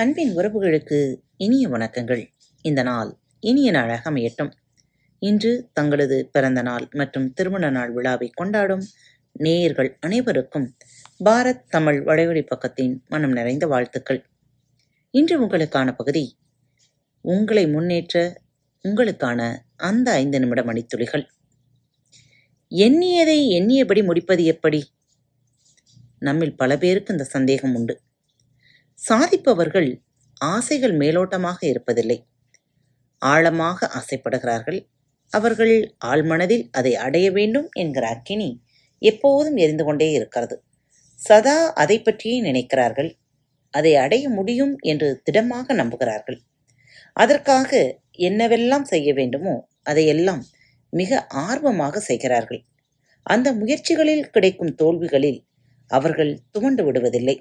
அன்பின் உறவுகளுக்கு இனிய வணக்கங்கள். இந்த நாள் இனிய நாளாக அமையட்டும். இன்று தங்களது பிறந்த நாள் மற்றும் திருமண நாள் விழாவை கொண்டாடும் நேயர்கள் அனைவருக்கும் பாரத் தமிழ் வடைவழி பக்கத்தின் மனம் நிறைந்த வாழ்த்துக்கள். இன்று உங்களுக்கான பகுதி உங்களை முன்னேற்ற உங்களுக்கான அந்த ஐந்து நிமிட மணித்துளிகள். எண்ணியதை எண்ணியபடி முடிப்பது எப்படி? நம்மில் பல பேருக்கு இந்த சந்தேகம் உண்டு. சாதிப்பவர்கள் ஆசைகள் மேலோட்டமாக இருப்பதில்லை. ஆழமாக ஆசைப்படுகிறார்கள். அவர்கள் ஆழ்மனதில் அதை அடைய வேண்டும் என்கிற அக்கினி எப்போதும் எரிந்து கொண்டே இருக்கிறது. சதா அதை பற்றியே நினைக்கிறார்கள். அதை அடைய முடியும் என்று திடமாக நம்புகிறார்கள். அதற்காக என்னவெல்லாம் செய்ய வேண்டுமோ அதையெல்லாம் மிக ஆர்வமாக செய்கிறார்கள். அந்த முயற்சிகளில் கிடைக்கும் தோல்விகளில் அவர்கள் துவண்டு விடுவதில்லை.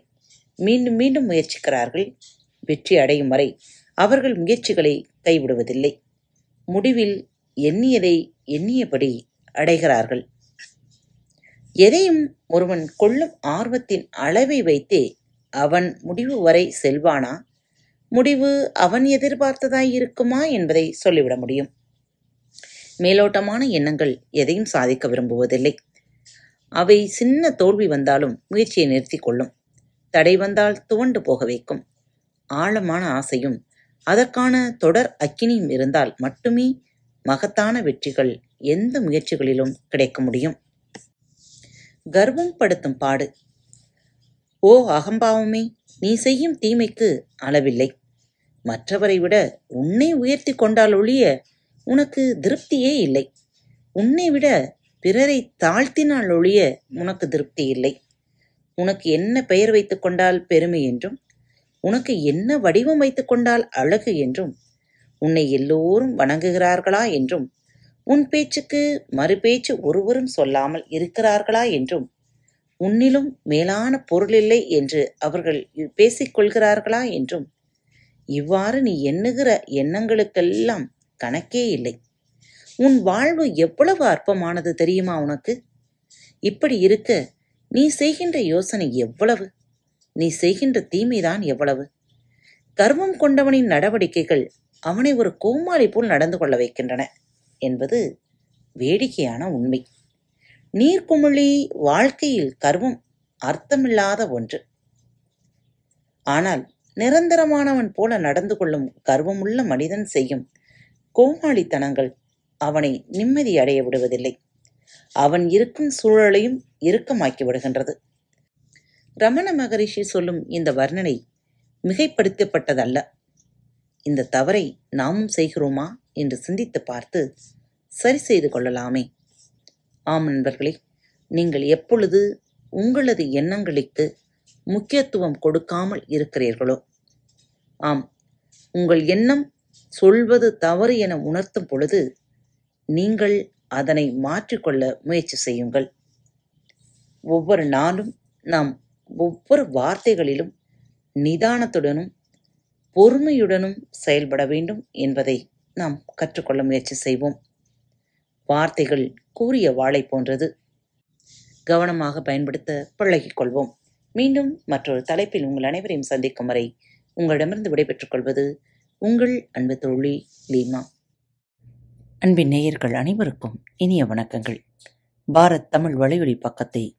மீண்டும் மீண்டும் முயற்சிக்கிறார்கள். வெற்றி அடையும் வரை அவர்கள் முயற்சிகளை கைவிடுவதில்லை. முடிவில் எண்ணியதை எண்ணியபடி அடைகிறார்கள். எதையும் ஒருவன் கொள்ளும் ஆர்வத்தின் அளவை வைத்தே அவன் முடிவு வரை செல்வானா? முடிவு அவன் எதிர்பார்த்ததாய் இருக்குமா என்பதை சொல்லிவிட முடியும். மேலோட்டமான எண்ணங்கள் எதையும் சாதிக்க விரும்புவதில்லை. அவை சின்ன தோல்வி வந்தாலும் முயற்சியை நிறுத்திக் கொள்ளும். தடை வந்தால் துவண்டு போக வைக்கும். ஆழமான ஆசையும் அதற்கான தொடர் அக்கினியும் இருந்தால் மட்டுமே மகத்தான வெற்றிகள் எந்த முயற்சிகளிலும் கிடைக்க முடியும். கர்வம் படுத்தும் பாடு. ஓ அகம்பாவமே நீ செய்யும் தீமைக்கு அளவில்லை. மற்றவரை விட உன்னை உயர்த்தி கொண்டால் ஒழிய உனக்கு திருப்தியே இல்லை. உன்னை விட பிறரை தாழ்த்தினால் ஒழிய உனக்கு திருப்தி இல்லை. உனக்கு என்ன பெயர் வைத்துக் கொண்டால் பெருமை என்றும் உனக்கு என்ன வடிவம் வைத்துக் கொண்டால் அழகு என்றும் உன்னை எல்லோரும் வணங்குகிறார்களா என்றும் உன் பேச்சுக்கு மறுபேச்சு ஒருவரும் சொல்லாமல் இருக்கிறார்களா என்றும் உன்னிலும் மேலான பொருளில்லை என்று அவர்கள் பேசிக் கொள்கிறார்களா என்றும் இவ்வாறு நீ எண்ணுகிற எண்ணங்களுக்கெல்லாம் கணக்கே இல்லை. உன் வாழ்வு எவ்வளவு அற்பமானது தெரியுமா உனக்கு? இப்படி இருக்க நீ செய்கின்ற யோசனை எவ்வளவு? நீ செய்கின்ற தீமைதான் எவ்வளவு? கர்வம் கொண்டவனின் நடவடிக்கைகள் அவனை ஒரு கோமாளி போல் நடந்து கொள்ள வைக்கின்றன என்பது வேடிக்கையான உண்மை. நீர்க்குமிழி வாழ்க்கையில் கர்வம் அர்த்தமில்லாத ஒன்று. ஆனால் நிரந்தரமானவன் போல நடந்து கொள்ளும் கர்வமுள்ள மனிதன் செய்யும் கோமாளித்தனங்கள் அவனை நிம்மதியடைய விடுவதில்லை. அவன் இருக்கும் சூழலையும் இறுக்கமாக்கி விடுகின்றது ரமண மகரிஷி சொல்லும் இந்த வர்ணனை மிகைப்படுத்தப்பட்டதல்ல. இந்த தவறை நாமும் செய்கிறோமா என்று சிந்தித்து பார்த்து சரி செய்து கொள்ளலாமே. ஆம் நண்பர்களே நீங்கள் எப்பொழுது உங்களது எண்ணங்களுக்கு முக்கியத்துவம் கொடுக்காமல் இருக்கிறீர்களோ? ஆம் உங்கள் எண்ணம் சொல்வது தவறு என உணர்த்தும் பொழுது நீங்கள் அதனை மாற்றிக்கொள்ள முயற்சி செய்யுங்கள். ஒவ்வொரு நாளும் நாம் ஒவ்வொரு வார்த்தைகளிலும் நிதானத்துடனும் பொறுமையுடனும் செயல்பட வேண்டும் என்பதை நாம் கற்றுக்கொள்ள முயற்சி செய்வோம். வார்த்தைகள் கூறிய வாளை போன்றது. கவனமாக பயன்படுத்த பழகிக் கொள்வோம். மீண்டும் மற்றொரு தலைப்பில் உங்கள் அனைவரையும் சந்திக்கும் வரை உங்களிடமிருந்து விடைபெற்றுக் கொள்வது உங்கள் அன்பு தோழி லீமா அன்பின் நேயர்கள் அனைவருக்கும் இனிய வணக்கங்கள். பாரத் தமிழ் வலையொலி பக்கத்தை